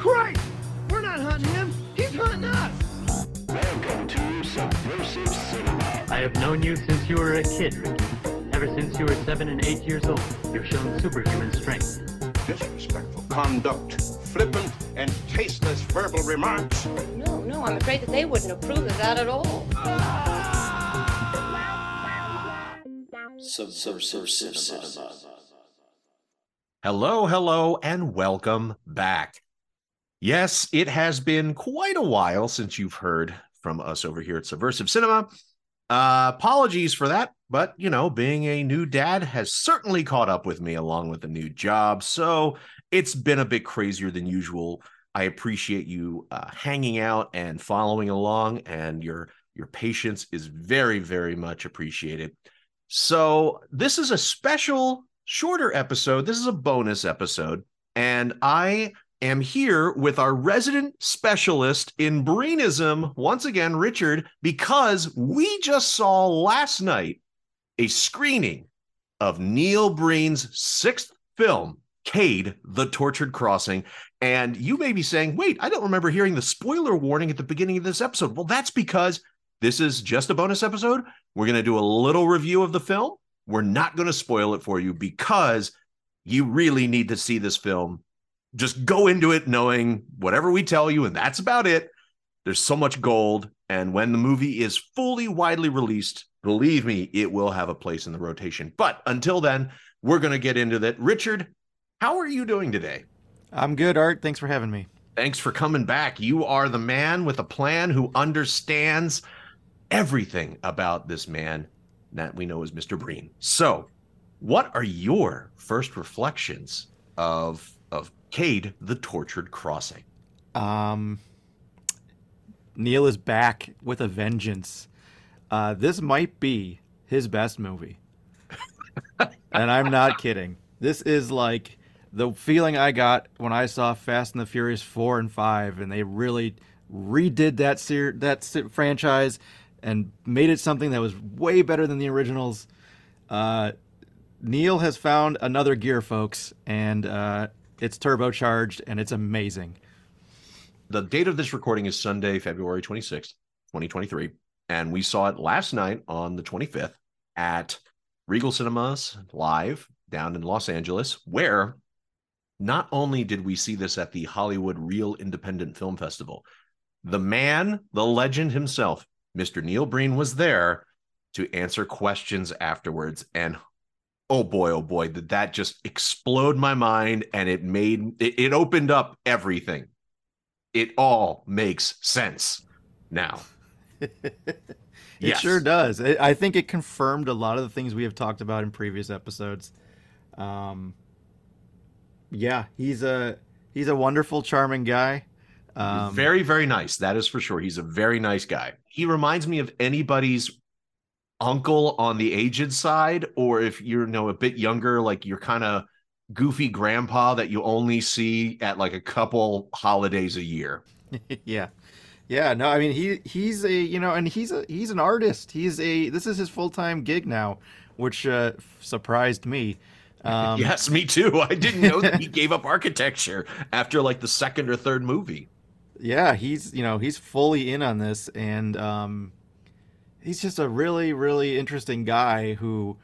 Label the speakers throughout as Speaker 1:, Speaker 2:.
Speaker 1: Christ! We're not hunting him. He's hunting us.
Speaker 2: Welcome to Subversive Cinema.
Speaker 3: I have known you since you were a kid, Ricky. Ever since you were seven and eight years old, you've shown superhuman strength.
Speaker 4: disrespectful conduct, flippant and tasteless verbal remarks.
Speaker 5: No, no, I'm afraid that they wouldn't approve of that at all.
Speaker 2: Subversive Cinema.
Speaker 6: Hello, hello, and welcome back. Yes, it has been quite a while since you've heard from us over here at Subversive Cinema. Uh, apologies for that, but you know, being a new dad has certainly caught up with me along with a new job, so it's been a bit crazier than usual. I appreciate you uh, hanging out and following along, and your your patience is very, very much appreciated. So this is a special, shorter episode. This is a bonus episode, and I am here with our resident specialist in Breenism, once again, Richard, because we just saw last night a screening of Neil Breen's sixth film, Cade, The Tortured Crossing. And you may be saying, wait, I don't remember hearing the spoiler warning at the beginning of this episode. Well, that's because this is just a bonus episode. We're going to do a little review of the film. We're not going to spoil it for you because you really need to see this film just go into it knowing whatever we tell you, and that's about it. There's so much gold. And when the movie is fully widely released, believe me, it will have a place in the rotation. But until then, we're going to get into that. Richard, how are you doing today?
Speaker 7: I'm good, Art. Thanks for having me.
Speaker 6: Thanks for coming back. You are the man with a plan who understands everything about this man that we know as Mr. Breen. So, what are your first reflections of of Cade the Tortured Crossing?
Speaker 7: Um, Neil is back with a vengeance. Uh, this might be his best movie, and I'm not kidding. This is like the feeling I got when I saw Fast and the Furious four and five, and they really redid that ser- that se- franchise and made it something that was way better than the originals. Uh, Neil has found another gear, folks, and uh, it's turbocharged and it's amazing.
Speaker 6: The date of this recording is Sunday, February 26th, 2023. And we saw it last night on the 25th at Regal Cinemas live down in Los Angeles, where not only did we see this at the Hollywood Reel Independent Film Festival, the man, the legend himself, Mr. Neil Breen, was there to answer questions afterwards. And oh boy, oh boy, did that just explode my mind and it made it, it opened up everything. It all makes sense now.
Speaker 7: It
Speaker 6: Yes.
Speaker 7: sure does. I think it confirmed a lot of the things we have talked about in previous episodes. Um, yeah, he's a he's a wonderful, charming guy. Um,
Speaker 6: very, very nice. That is for sure. He's a very nice guy. He reminds me of anybody's uncle on the aged side, or if you're you know a bit younger, like you're kind of goofy grandpa that you only see at like a couple holidays a year.
Speaker 7: yeah, yeah. No, I mean he he's a you know, and he's a he's an artist. He's a this is his full time gig now, which uh, surprised me. Um,
Speaker 6: yes, me too. I didn't know that he gave up architecture after like the second or third movie.
Speaker 7: yeah he's you know he's fully in on this and um he's just a really really interesting guy who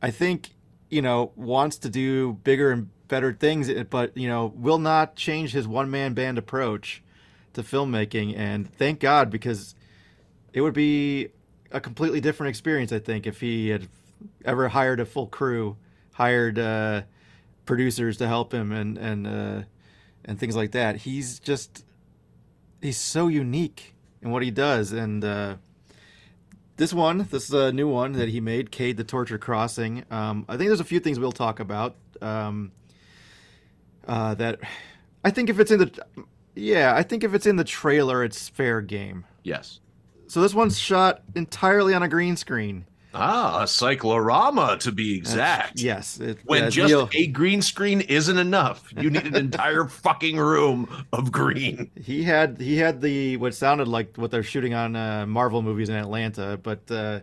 Speaker 7: i think you know wants to do bigger and better things eh, but you know will not change his one man band approach to filmmaking. And thank god because it would be a completely different experience i think if he had ever hired a full crew hired uh producers to help him and and uh and things like that. He's just he's so unique in what he does. And uh this one this is a new one that he made cade the torture crossing. Um i think there's a few things we'll talk about um uh that i think if it's in the yeah i think if it's in the trailer it's fair game.
Speaker 6: Yes.
Speaker 7: so this one's shot entirely on a green screen
Speaker 6: Ah, a cyclorama to be exact.
Speaker 7: yes it,
Speaker 6: When just
Speaker 7: Neil-
Speaker 6: a green screen isn't enough, you need an entire fucking room of green.
Speaker 7: He had he had the what sounded like what they're shooting on uh, Marvel movies in Atlanta, but uh,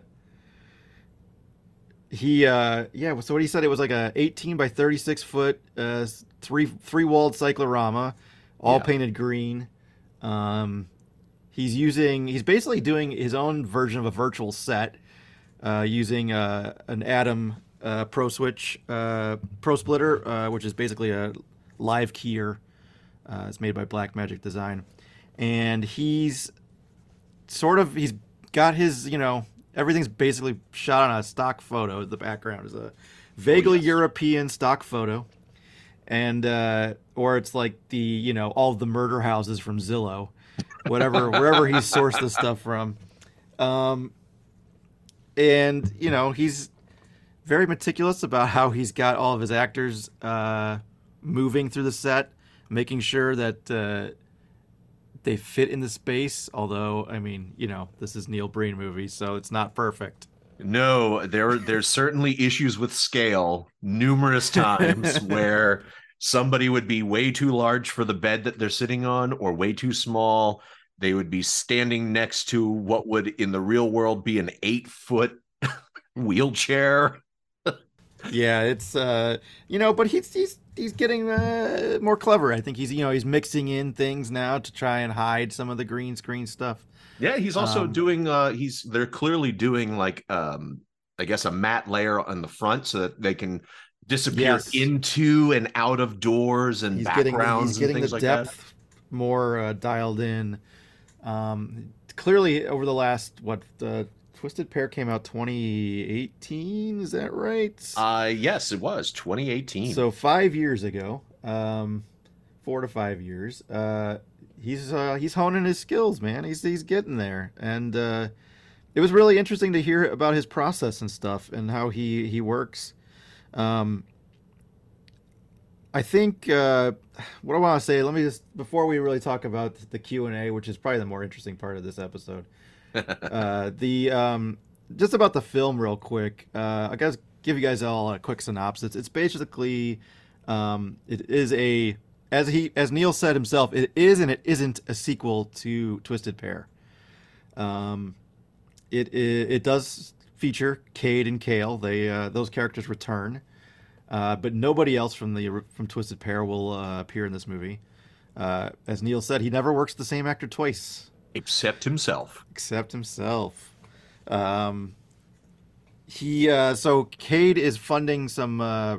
Speaker 7: he uh, yeah. So what he said it was like a 18 by 36 foot uh, three three walled cyclorama all
Speaker 6: Yeah.
Speaker 7: painted green. Um, he's using he's basically doing his own version of a virtual set, uh, using uh, an ATEM uh, Pro Switch uh, Pro Splitter, uh, which is basically a live keyer. Uh, it's made by Blackmagic Design, and he's sort of he's got his you know everything's basically shot on a stock photo. The background is a vaguely
Speaker 6: yes.
Speaker 7: European stock photo, and uh, or it's like the you know all the murder houses from Zillow, whatever wherever he sourced this stuff from, um, and you know he's very meticulous about how he's got all of his actors uh, moving through the set, making sure that. Uh, they fit in the space. Although, I mean, you know, this is Neil Breen movie, so it's not perfect.
Speaker 6: No, there there's certainly issues with scale numerous times where somebody would be way too large for the bed that they're sitting on or way too small. They would be standing next to what would in the real world be an eight foot wheelchair.
Speaker 7: Yeah, it's uh, you know, but he's he's he's getting uh, more clever. I think he's you know he's mixing in things now to try and hide some of the green screen stuff.
Speaker 6: Yeah, he's also
Speaker 7: Um,
Speaker 6: doing uh he's they're clearly doing like um I guess a matte layer on the front so that they can disappear
Speaker 7: Yes.
Speaker 6: into and out of doors and
Speaker 7: He's getting
Speaker 6: backgrounds
Speaker 7: he's getting
Speaker 6: and things
Speaker 7: the
Speaker 6: like
Speaker 7: depth more uh, dialed in. Um, clearly over the last what uh, Twisted Pair came out 2018. Is that right?
Speaker 6: Uh yes, it was 2018.
Speaker 7: So five years ago, um, four to five years, uh, he's uh, he's honing his skills, man. He's he's getting there, and uh, it was really interesting to hear about his process and stuff and how he he works. Um, I think uh, what I want to say. Let me just before we really talk about the Q and A, which is probably the more interesting part of this episode. uh, the um, just about the film, real quick. Uh, I guess give you guys all a quick synopsis. It's basically um, it is a as he as Neil said himself, it is and it isn't a sequel to Twisted Pair. Um, it it, it does feature Cade and Kale. They uh, those characters return, uh, but nobody else from the from Twisted Pair will uh, appear in this movie. Uh, as Neil said, he never works the same actor twice
Speaker 6: Except himself.
Speaker 7: except himself. Um, he uh, so Cade is funding some uh,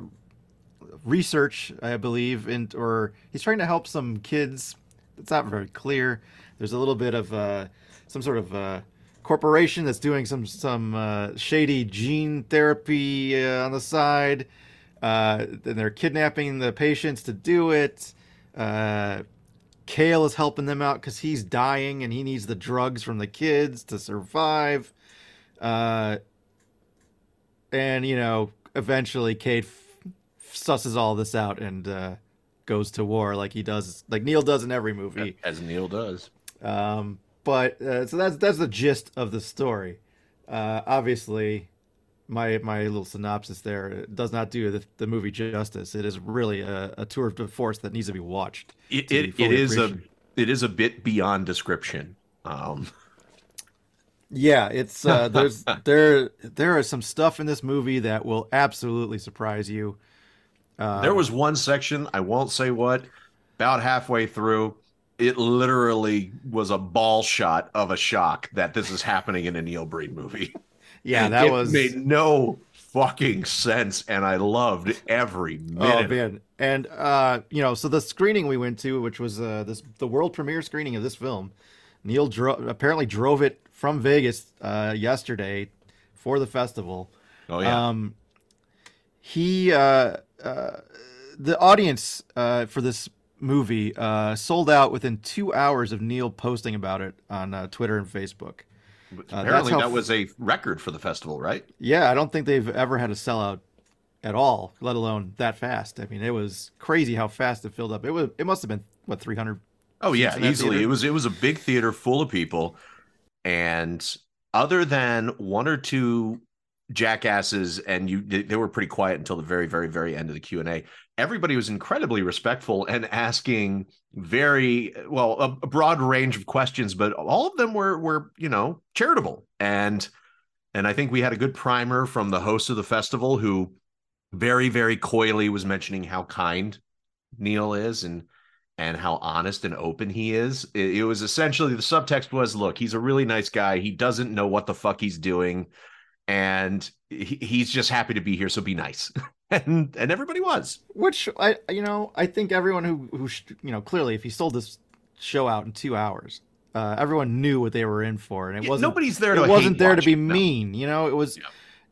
Speaker 7: research, I believe, in, or he's trying to help some kids. It's not very clear. There's a little bit of uh, some sort of uh, corporation that's doing some some uh, shady gene therapy uh, on the side. Uh, and they're kidnapping the patients to do it. Uh, Kale is helping them out because he's dying and he needs the drugs from the kids to survive. Uh, and you know, eventually, Cade f- susses all this out and uh, goes to war like he does, like Neil does in every movie.
Speaker 6: As Neil does.
Speaker 7: Um, but uh, so that's that's the gist of the story. Uh, obviously, my my little synopsis there does not do the, the movie justice. It is really a, a tour de force that needs to be watched.
Speaker 6: It it, it
Speaker 7: fully
Speaker 6: a it is a bit beyond description. Um
Speaker 7: Yeah, it's uh, there's there there is some stuff in this movie that will absolutely surprise you. Uh,
Speaker 6: there was one section, I won't say what, about halfway through, it literally was a ball shot of a shock that this is happening in a Neil Breen movie.
Speaker 7: yeah, that
Speaker 6: it
Speaker 7: was
Speaker 6: made no fucking sense, and I loved every minute.
Speaker 7: oh man, and uh, you know, so the screening we went to, which was uh, this the world premiere screening of this film, Neil dro- apparently drove it from Vegas uh, yesterday for the festival.
Speaker 6: oh yeah,
Speaker 7: Um, he, uh, uh, the audience uh, for this movie uh, sold out within two hours of Neil posting about it on uh, Twitter and Facebook. Uh, that's
Speaker 6: apparently that was a record for the festival, right?
Speaker 7: Yeah, I don't think they've ever had a sellout at all, let alone that fast. I mean, it was crazy how fast it filled up. It was, it must have been what 300.
Speaker 6: Oh yeah,
Speaker 7: seats in that
Speaker 6: easily.
Speaker 7: theater?
Speaker 6: It was it was a big theater full of people, and other than one or two jackasses, and you they, they were pretty quiet until the very very very end of the Q and A. Everybody was incredibly respectful and asking very well a, a broad range of questions, but all of them were were you know charitable and and I think we had a good primer from the host of the festival who very very coyly was mentioning how kind Neil is and and how honest and open he is. It, it was essentially the subtext was look, he's a really nice guy. He doesn't know what the fuck he's doing. And he, he's just happy to be here. So be nice. and and everybody was.
Speaker 7: Which I, you know, I think everyone who who sh- you know clearly, if he sold this show out in two hours, uh, everyone knew what they were in for, and it
Speaker 6: Yeah,
Speaker 7: wasn't.
Speaker 6: nobody's there to
Speaker 7: It wasn't there to be mean. You know, it was.
Speaker 6: Yeah.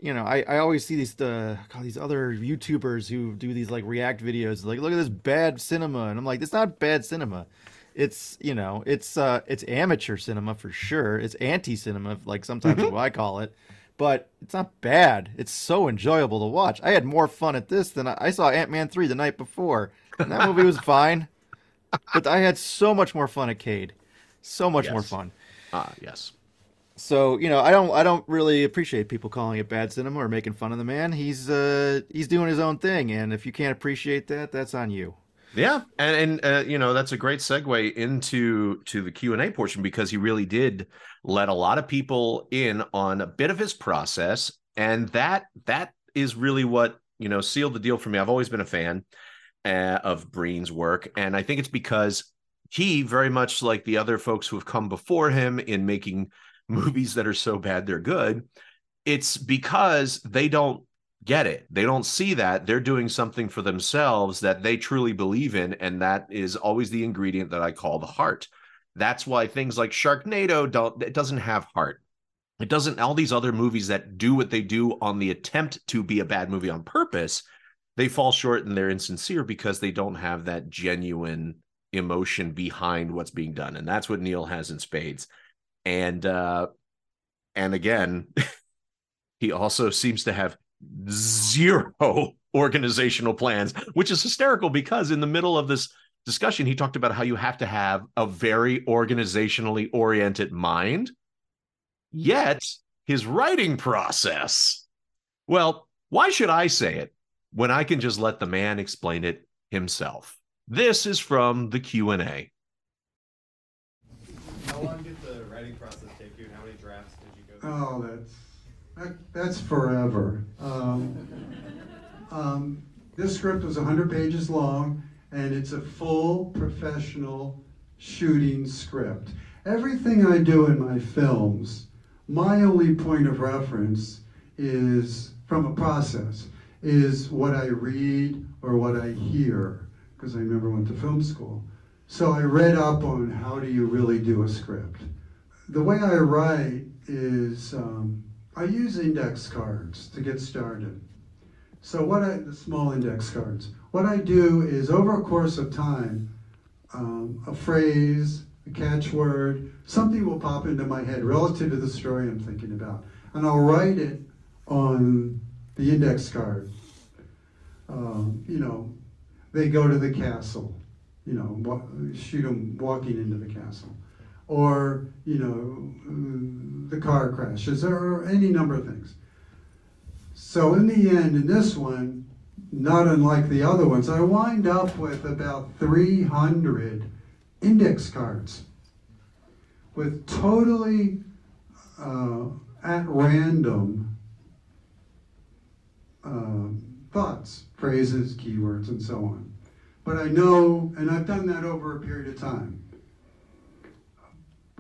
Speaker 7: You know, I, I always see these the God, these other YouTubers who do these like react videos, like look at this bad cinema, and I'm like, it's not bad cinema. It's you know, it's uh, it's amateur cinema for sure. It's anti cinema, like sometimes
Speaker 6: Mm-hmm.
Speaker 7: what I call it, but it's not bad. It's so enjoyable to watch. I had more fun at this than I, I saw Ant Man three the night before, and that movie was fine. But I had so much more fun at Cade, so much more fun.
Speaker 6: Ah, yes.
Speaker 7: So you know, I don't, I don't really appreciate people calling it bad cinema or making fun of the man. He's, uh, he's doing his own thing, and if you can't appreciate that, that's on you.
Speaker 6: Yeah, and and uh, you know that's a great segue into to the Q and A portion because he really did let a lot of people in on a bit of his process, and that that is really what you know sealed the deal for me. I've always been a fan uh, of Breen's work, and I think it's because he very much like the other folks who have come before him in making movies that are so bad they're good. It's because they don't get it. They don't see that. They're doing something for themselves that they truly believe in. And that is always the ingredient that I call the heart. That's why things like Sharknado don't, it doesn't have heart. It doesn't, all these other movies that do what they do on the attempt to be a bad movie on purpose, they fall short and they're insincere because they don't have that genuine emotion behind what's being done. And that's what Neil has in spades. And, uh, and again, he also seems to have zero organizational plans, which is hysterical because in the middle of this discussion, he talked about how you have to have a very organizationally oriented mind. Yet his writing process, well, why should I say it when I can just let the man explain it himself? This is from the Q&A.
Speaker 8: How long did the writing process take you, and how many drafts did you go through?
Speaker 9: Oh, that's that, that's forever. Um, um, this script was 100 pages long, and it's a full professional shooting script. Everything I do in my films, my only point of reference is from a process, is what I read or what I hear, because I never went to film school. So I read up on how do you really do a script. The way I write is um, I use index cards to get started. So what I, the small index cards, what I do is over a course of time, um, a phrase, a catchword, something will pop into my head relative to the story I'm thinking about. And I'll write it on the index card. Um, you know, they go to the castle, you know, shoot them walking into the castle. Or, you know, the car crashes, or any number of things. So in the end, in this one, not unlike the other ones, I wind up with about 300 index cards with totally uh, at random um, thoughts, phrases, keywords, and so on. But I know, and I've done that over a period of time.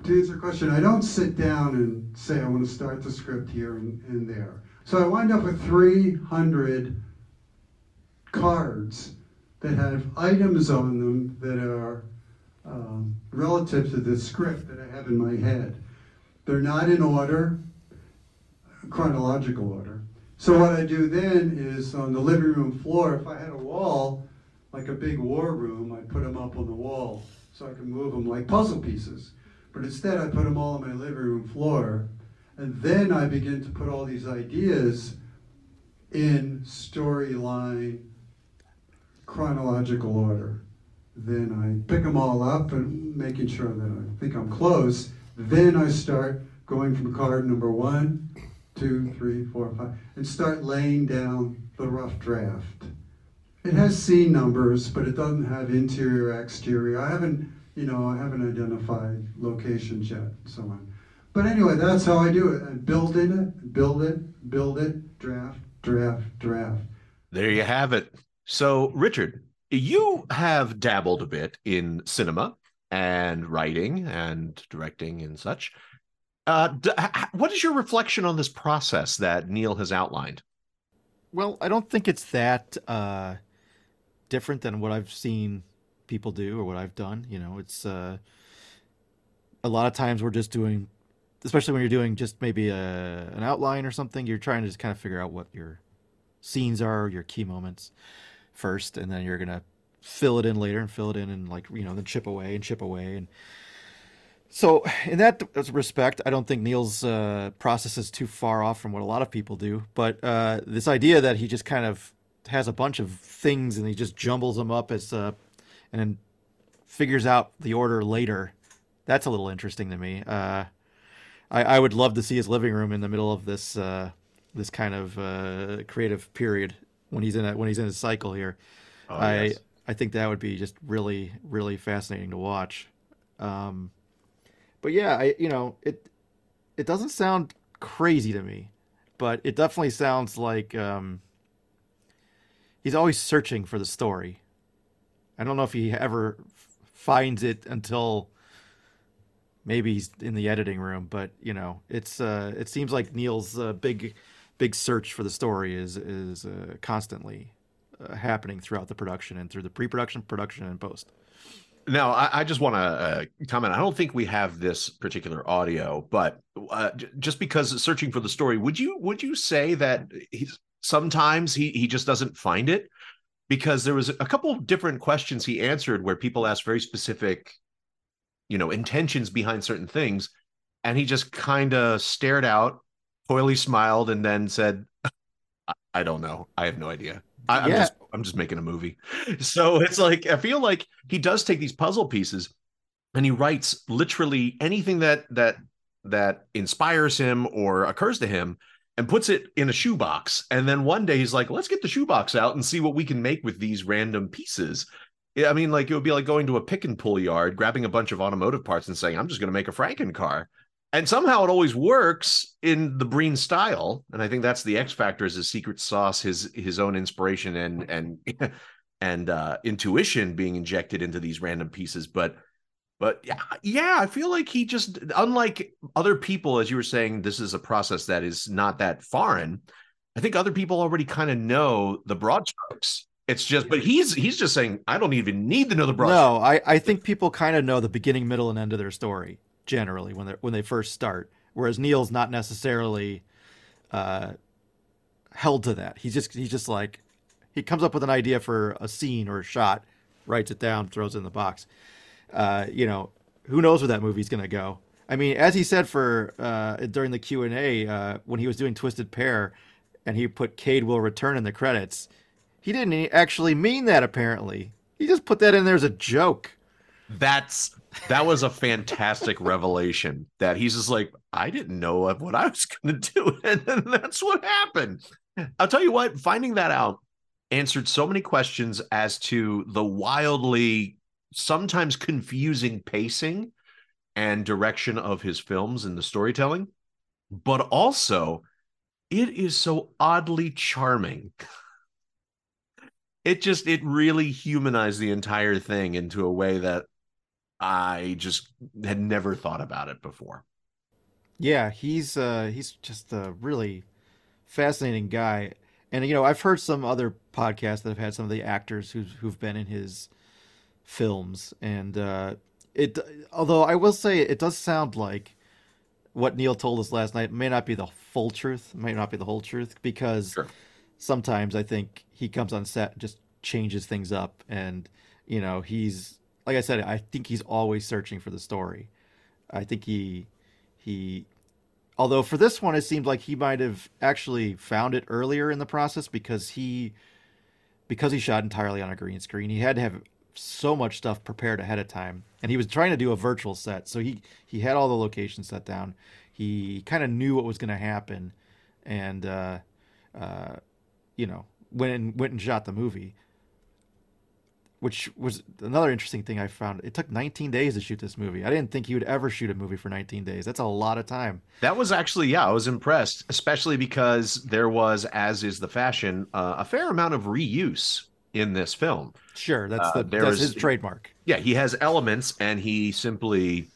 Speaker 9: To answer your question, I don't sit down and say I want to start the script here and, and there. So I wind up with 300 cards that have items on them that are um, relative to the script that I have in my head. They're not in order, chronological order. So what I do then is on the living room floor, if I had a wall, like a big war room, I put them up on the wall so I can move them like puzzle pieces. But instead, I put them all on my living room floor, and then I begin to put all these ideas in storyline chronological order. Then I pick them all up and making sure that I think I'm close. Then I start going from card number one, two, three, four, five, and start laying down the rough draft. It has scene numbers, but it doesn't have interior, exterior. I haven't, you know, I haven't identified locations yet, and so on. But anyway, that's how I do it. I build in it, build it, build it, draft, draft, draft.
Speaker 6: There you have it. So, Richard, you have dabbled a bit in cinema and writing and directing and such. Uh, d- h- what is your reflection on this process that Neil has outlined?
Speaker 7: Well, I don't think it's that uh, different than what I've seen people do or what I've done. You know, it's uh, a lot of times we're just doing, especially when you're doing just maybe a, an outline or something, you're trying to just kind of figure out what your scenes are, your key moments first, and then you're going to fill it in later and fill it in and like, you know, then chip away and chip away. And so, in that respect, I don't think Neil's uh, process is too far off from what a lot of people do. But uh, this idea that he just kind of has a bunch of things and he just jumbles them up as, uh, and then figures out the order later. That's a little interesting to me. Uh, I, I would love to see his living room in the middle of this uh, this kind of uh, creative period when he's in a, when he's in his cycle here.
Speaker 6: Oh,
Speaker 7: I
Speaker 6: yes.
Speaker 7: I think that would be just really really fascinating to watch. Um, but yeah, I you know it it doesn't sound crazy to me, but it definitely sounds like um, he's always searching for the story. I don't know if he ever finds it until maybe he's in the editing room, but you know, it's uh, it seems like Neil's uh, big big search for the story is is uh, constantly uh, happening throughout the production and through the pre-production, production, and post.
Speaker 6: Now, I, I just want to uh, comment. I don't think we have this particular audio, but uh, j- just because searching for the story, would you would you say that he's sometimes he he just doesn't find it? Because there was a couple different questions he answered where people asked very specific, you know, intentions behind certain things, and he just kind of stared out, coyly smiled, and then said, "I, I don't know. I have no idea." I, I'm
Speaker 7: Yeah.
Speaker 6: just I'm just making a movie. So it's like I feel like he does take these puzzle pieces and he writes literally anything that that that inspires him or occurs to him and puts it in a shoebox. And then one day he's like, let's get the shoebox out and see what we can make with these random pieces. I mean, like it would be like going to a pick and pull yard, grabbing a bunch of automotive parts and saying, I'm just going to make a Franken car. And somehow it always works in the Breen style. And I think that's the X factor is his secret sauce, his his own inspiration and and and uh intuition being injected into these random pieces. But but yeah, yeah, I feel like he just unlike other people, as you were saying, this is a process that is not that foreign. I think other people already kind of know the broad strokes. It's just, but he's he's just saying, I don't even need to know the broad.
Speaker 7: No, I, I think people kind of know the beginning, middle, and end of their story generally when they when they first start. Whereas Neil's not necessarily uh, held to that. He's just he's just like he comes up with an idea for a scene or a shot, writes it down, throws it in the box. Uh, you know, who knows where that movie's gonna go? I mean, as he said for uh, during the Q and A uh, when he was doing Twisted Pair, and he put Cade will return in the credits. He didn't actually mean that. Apparently, he just put that in there as a joke.
Speaker 6: That's that was a fantastic revelation that he's just like, I didn't know what I was going to do. And then that's what happened. I'll tell you what, finding that out answered so many questions as to the wildly, sometimes confusing pacing and direction of his films and the storytelling. But also, it is so oddly charming. It just, it really humanized the entire thing into a way that I just had never thought about it before.
Speaker 7: Yeah, he's uh, he's just a really fascinating guy, and you know I've heard some other podcasts that have had some of the actors who've who've been in his films, and uh, it although I will say it does sound like what Neil told us last night may not be the full truth, may not be the whole truth, because
Speaker 6: Sure.
Speaker 7: sometimes I think he comes on set and just changes things up, and you know he's like I said, I think he's always searching for the story. I think he he although for this one it seemed like he might have actually found it earlier in the process because he because he shot entirely on a green screen he had to have so much stuff prepared ahead of time and he was trying to do a virtual set so he he had all the locations set down he kind of knew what was going to happen and uh uh you know went and went and shot the movie which was another interesting thing I found. It took 19 days to shoot this movie. I didn't think he would ever shoot a movie for 19 days. That's a lot of time.
Speaker 6: That was actually, yeah, I was impressed, especially because there was, as is the fashion, uh, a fair amount of reuse in this film.
Speaker 7: Sure, that's
Speaker 6: Uh,
Speaker 7: the
Speaker 6: there
Speaker 7: that's
Speaker 6: is-
Speaker 7: his trademark.
Speaker 6: Yeah, he has elements and he simply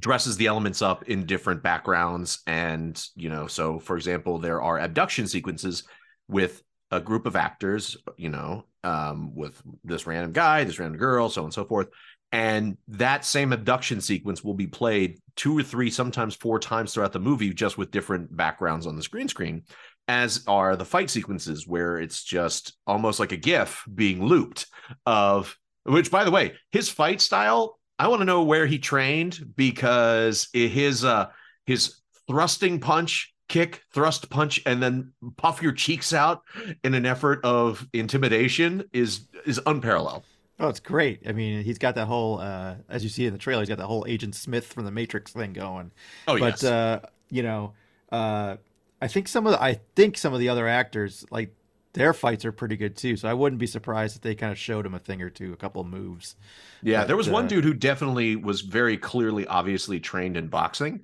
Speaker 6: dresses the elements up in different backgrounds and you know so for example there are abduction sequences with a group of actors you know um with this random guy this random girl so on and so forth and that same abduction sequence will be played two or three sometimes four times throughout the movie just with different backgrounds on the screen screen as are the fight sequences where it's just almost like a gif being looped of which by the way his fight style i want to know where he trained because his uh his thrusting punch kick thrust punch and then puff your cheeks out in an effort of intimidation is is unparalleled
Speaker 7: Oh, it's great. I mean, he's got that whole, uh, as you see in the trailer, he's got that whole Agent Smith from the Matrix thing going.
Speaker 6: oh
Speaker 7: but
Speaker 6: yes
Speaker 7: uh, you know, uh, I think some of the, I think some of the other actors like their fights are pretty good too. So I wouldn't be surprised if they kind of showed him a thing or two, a couple of moves.
Speaker 6: Yeah, there
Speaker 7: But,
Speaker 6: was one
Speaker 7: uh,
Speaker 6: dude who definitely was very clearly, obviously trained in boxing,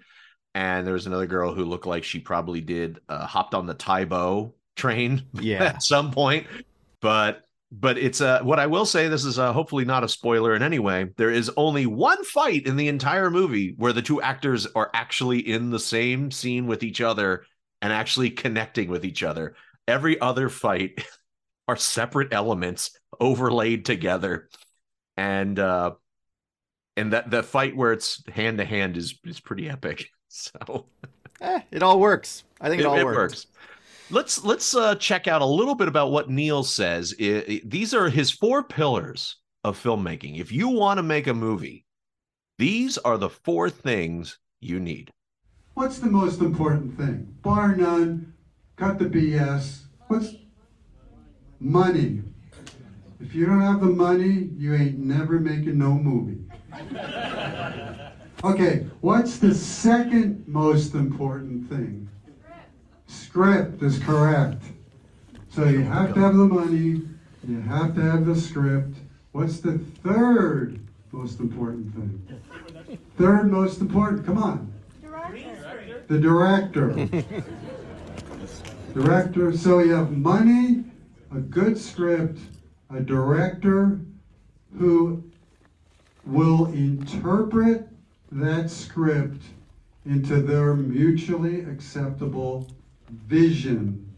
Speaker 6: and there was another girl who looked like she probably did uh, hopped on the Tae Bo train
Speaker 7: Yeah.
Speaker 6: at some point. But but it's uh what I will say. This is uh, hopefully not a spoiler in any way. There is only one fight in the entire movie where the two actors are actually in the same scene with each other and actually connecting with each other. Every other fight are separate elements overlaid together and uh and that the fight where it's hand to hand is is pretty epic so
Speaker 7: Eh, it all works. I think it, all works.
Speaker 6: works let's let's uh check out a little bit about what neil says I- I- these are his four pillars of filmmaking if you want to make a movie these are the four things you need
Speaker 9: What's the most important thing? Bar none, cut the BS. What's money? If you don't have the money, you ain't never making no movie. Okay, what's the second most important thing? Script is correct. So you have to have the money, you have to have the script. What's the third most important thing? Third most important, come on. The director. director, so you have money, a good script, a director who will interpret that script into their mutually acceptable vision.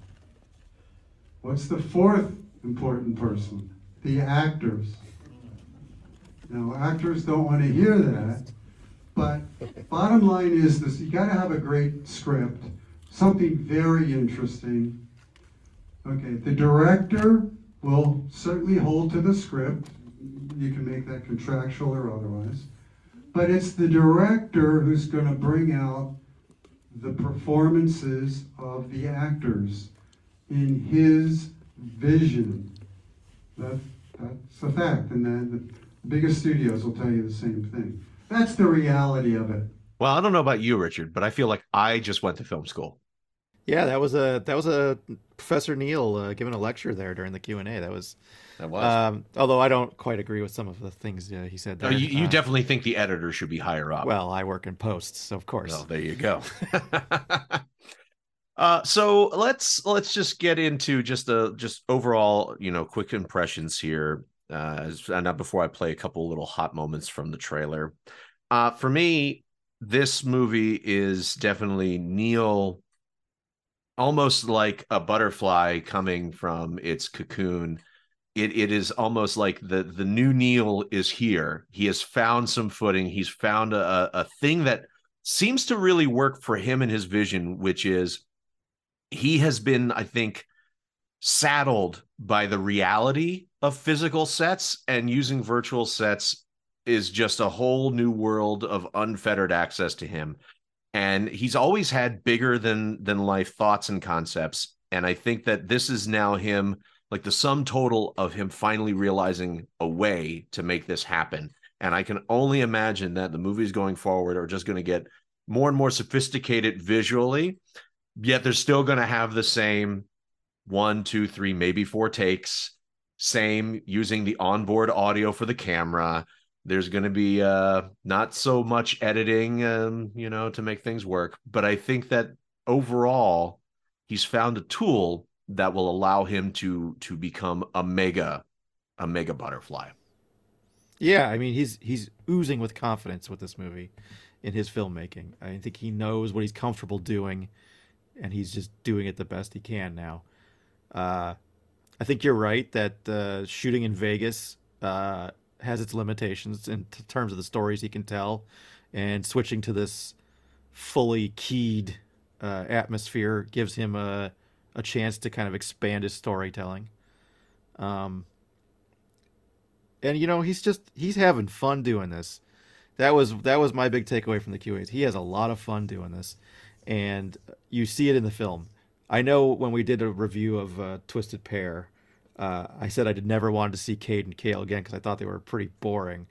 Speaker 9: What's the fourth important person? The actors. Now, actors don't want to hear that, but bottom line is this you got to have a great script, something very interesting. Okay, the director will certainly hold to the script. You can make that contractual or otherwise. But it's the director who's to bring out the performances of the actors in his vision. That, that's a fact, and the biggest studios will tell you the same thing. That's the reality of it.
Speaker 6: well i don't know about you richard but i feel like i just went to film school
Speaker 7: Yeah, that was a that was a Professor Neil uh, giving a lecture there during the Q and A. That was,
Speaker 6: that was
Speaker 7: um, although I don't quite agree with some of the things uh, he said
Speaker 6: No, you, you
Speaker 7: Uh,
Speaker 6: definitely think the editor should be higher up
Speaker 7: Well, I work in posts, so of course.
Speaker 6: Well, there you go. uh, so let's let's just get into just the just overall, you know, quick impressions here. Uh, not before I play a couple little hot moments from the trailer. Uh, for me, this movie is definitely Neil, almost like a butterfly coming from its cocoon. It it is almost like the the new Neil is here. He has found some footing. He's found a a thing that seems to really work for him and his vision, which is he has been, I think, saddled by the reality of physical sets and using virtual sets is just a whole new world of unfettered access to him. And he's always had bigger than than life thoughts and concepts. And I think that this is now him, like the sum total of him finally realizing a way to make this happen. And I can only imagine that the movies going forward are just going to get more and more sophisticated visually, yet they're still going to have the same one, two, three, maybe four takes, same using the onboard audio for the camera. There's going to be uh, not so much editing, um, you know, to make things work. But I think that overall, he's found a tool that will allow him to to become a mega a mega butterfly.
Speaker 7: Yeah, I mean he's he's oozing with confidence with this movie in his filmmaking. I think he knows what he's comfortable doing, and he's just doing it the best he can now. Uh, I think you're right that uh, shooting in Vegas uh, has its limitations in t- terms of the stories he can tell, and switching to this fully keyed uh, atmosphere gives him a a chance to kind of expand his storytelling. Um, and you know he's just he's having fun doing this. That was that was my big takeaway from the QAs. He has a lot of fun doing this, and you see it in the film. I know when we did a review of uh, Twisted Pair, uh, I said I did never wanted to see Cade and Kale again because I thought they were pretty boring.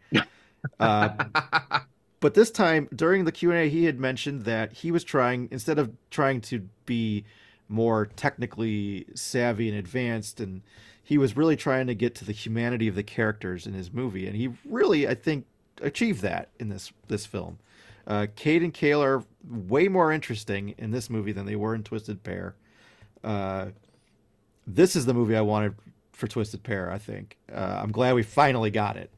Speaker 7: uh, but this time during the Q and A, he had mentioned that he was trying instead of trying to be more technically savvy and advanced and he was really trying to get to the humanity of the characters in his movie and he really i think achieved that in this this film uh, Cade and Kale are way more interesting in this movie than they were in Twisted Pair. Uh, this is the movie I wanted for Twisted Pair. I think uh, I'm glad we finally got it.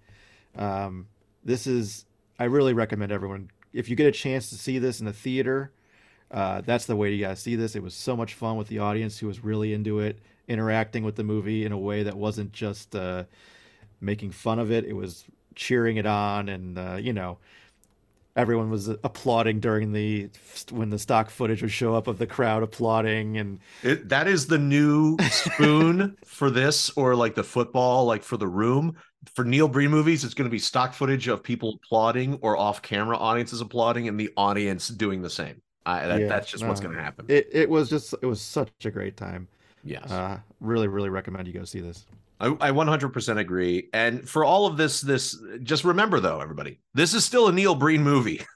Speaker 7: Um, this is I really recommend everyone if you get a chance to see this in the theater uh, that's the way you guys see this. It was so much fun with the audience who was really into it, interacting with the movie in a way that wasn't just uh, making fun of it. It was cheering it on, and uh, you know, everyone was applauding during the when the stock footage would show up of the crowd applauding, and
Speaker 6: it, that is the new spoon for this, or like the football, like for the room. For Neil Breen movies, it's going to be stock footage of people applauding or off-camera audiences applauding, and the audience doing the same. I, that, yeah, that's just no, what's going to happen.
Speaker 7: It, it was just it was such a great time.
Speaker 6: Yes.
Speaker 7: Uh, really, really recommend you go see this.
Speaker 6: I, I 100% agree. And for all of this, this just remember though, everybody, this is still a Neil Breen movie.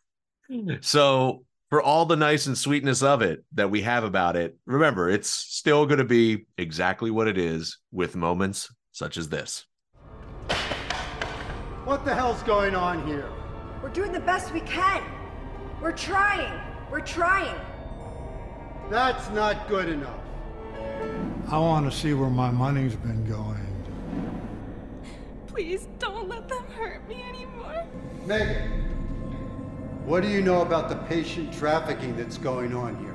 Speaker 6: Hmm. so for all the nice and sweetness of it that we have about it, remember it's still going to be exactly what it is with moments such as this.
Speaker 10: What the hell's going on here?
Speaker 11: We're doing the best we can. We're trying. We're trying.
Speaker 10: That's not good enough.
Speaker 12: I want to see where my money's been going.
Speaker 13: Please don't let them hurt me anymore.
Speaker 10: Megan, what do you know about the patient trafficking that's going on here?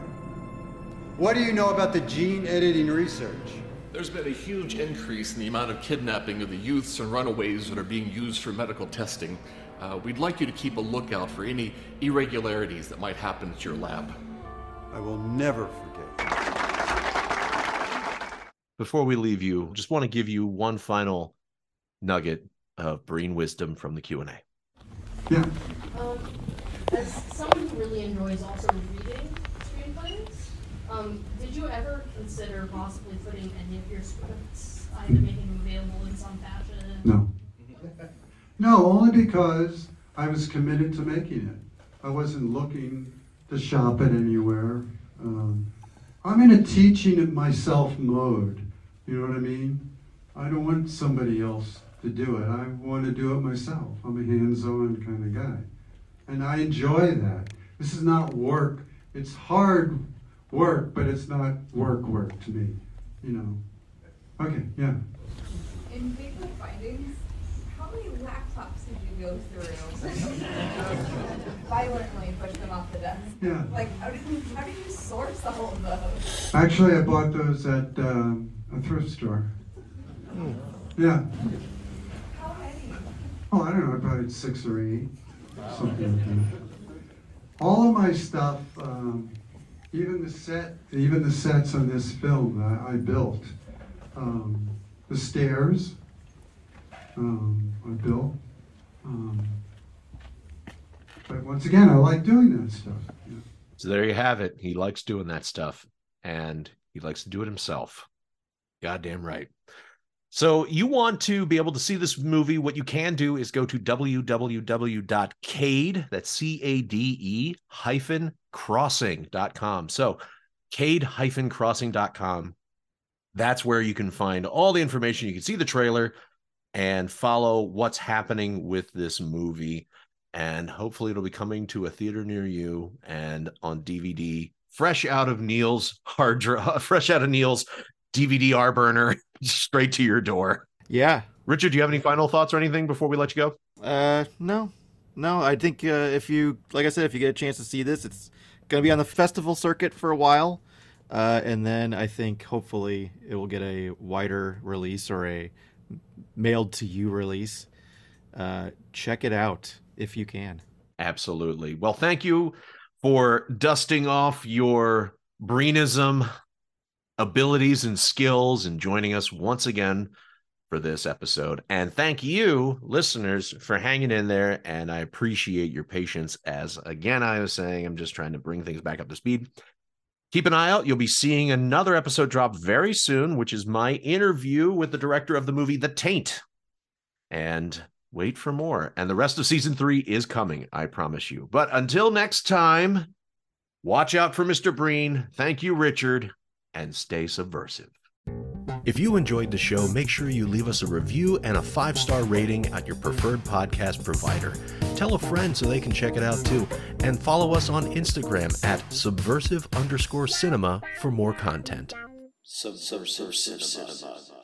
Speaker 10: What do you know about the gene editing research?
Speaker 14: There's been a huge increase in the amount of kidnapping of the youths and runaways that are being used for medical testing. Uh, we'd like you to keep a lookout for any irregularities that might happen at your lab.
Speaker 10: I will never forget.
Speaker 6: Before we leave you, just want to give you one final nugget of Breen wisdom from the Q and A.
Speaker 9: Yeah.
Speaker 15: Um, as someone who really enjoys also reading screenplays, um, did you ever consider possibly putting any of your scripts, either making them available in some fashion?
Speaker 9: No. No, only because I was committed to making it. I wasn't looking to shop it anywhere. Um, I'm in a teaching it myself mode. You know what I mean? I don't want somebody else to do it. I want to do it myself. I'm a hands-on kind of guy. And I enjoy that. This is not work. It's hard work, but it's not work work to me. You know. Okay, yeah.
Speaker 16: In paper findings, how many laptops did you go through? Violently push them off the desk.
Speaker 9: Yeah.
Speaker 16: Like, how do you, how do you source all of those?
Speaker 9: Actually, I bought those at um, a thrift store.
Speaker 16: Hmm.
Speaker 9: Yeah. Oh, I don't know, I probably six or eight, something like that. All of my stuff, um, even the set, even the sets on this film I, I built. Um, the stairs, um, I built. Um, but once again, I like doing that stuff. Yeah.
Speaker 6: So there you have it. He likes doing that stuff and he likes to do it himself. Goddamn right. So you want to be able to see this movie, what you can do is go to www.cade, that's C-A-D-E hyphen crossing.com. So cade hyphen crossing.com. That's where you can find all the information. You can see the trailer and follow what's happening with this movie. And hopefully it'll be coming to a theater near you and on DVD, fresh out of Neil's hard drive, fresh out of Neil's DVD-R burner straight to your door.
Speaker 7: Yeah.
Speaker 6: Richard, do you have any final thoughts or anything before we let you go?
Speaker 7: Uh, no, no. I think uh, if you, like I said, if you get a chance to see this, it's going to be on the festival circuit for a while, uh, and then I think hopefully it will get a wider release or a mailed to you release. Uh, check it out if you can.
Speaker 6: Absolutely. Well, thank you for dusting off your Breenism abilities and skills and joining us once again for this episode. And thank you, listeners, for hanging in there. And I appreciate your patience. As again, I was saying, I'm just trying to bring things back up to speed. Keep an eye out. You'll be seeing another episode drop very soon, which is my interview with the director of the movie The Taint. And wait for more. And the rest of season three is coming, I promise you. But until next time, watch out for Mr. Breen. Thank you, Richard, and stay subversive. If you enjoyed the show, make sure you leave us a review and a five star rating at your preferred podcast provider. Tell a friend so they can check it out too. And follow us on Instagram at subversive underscore cinema for more content.
Speaker 2: Subversive cinema.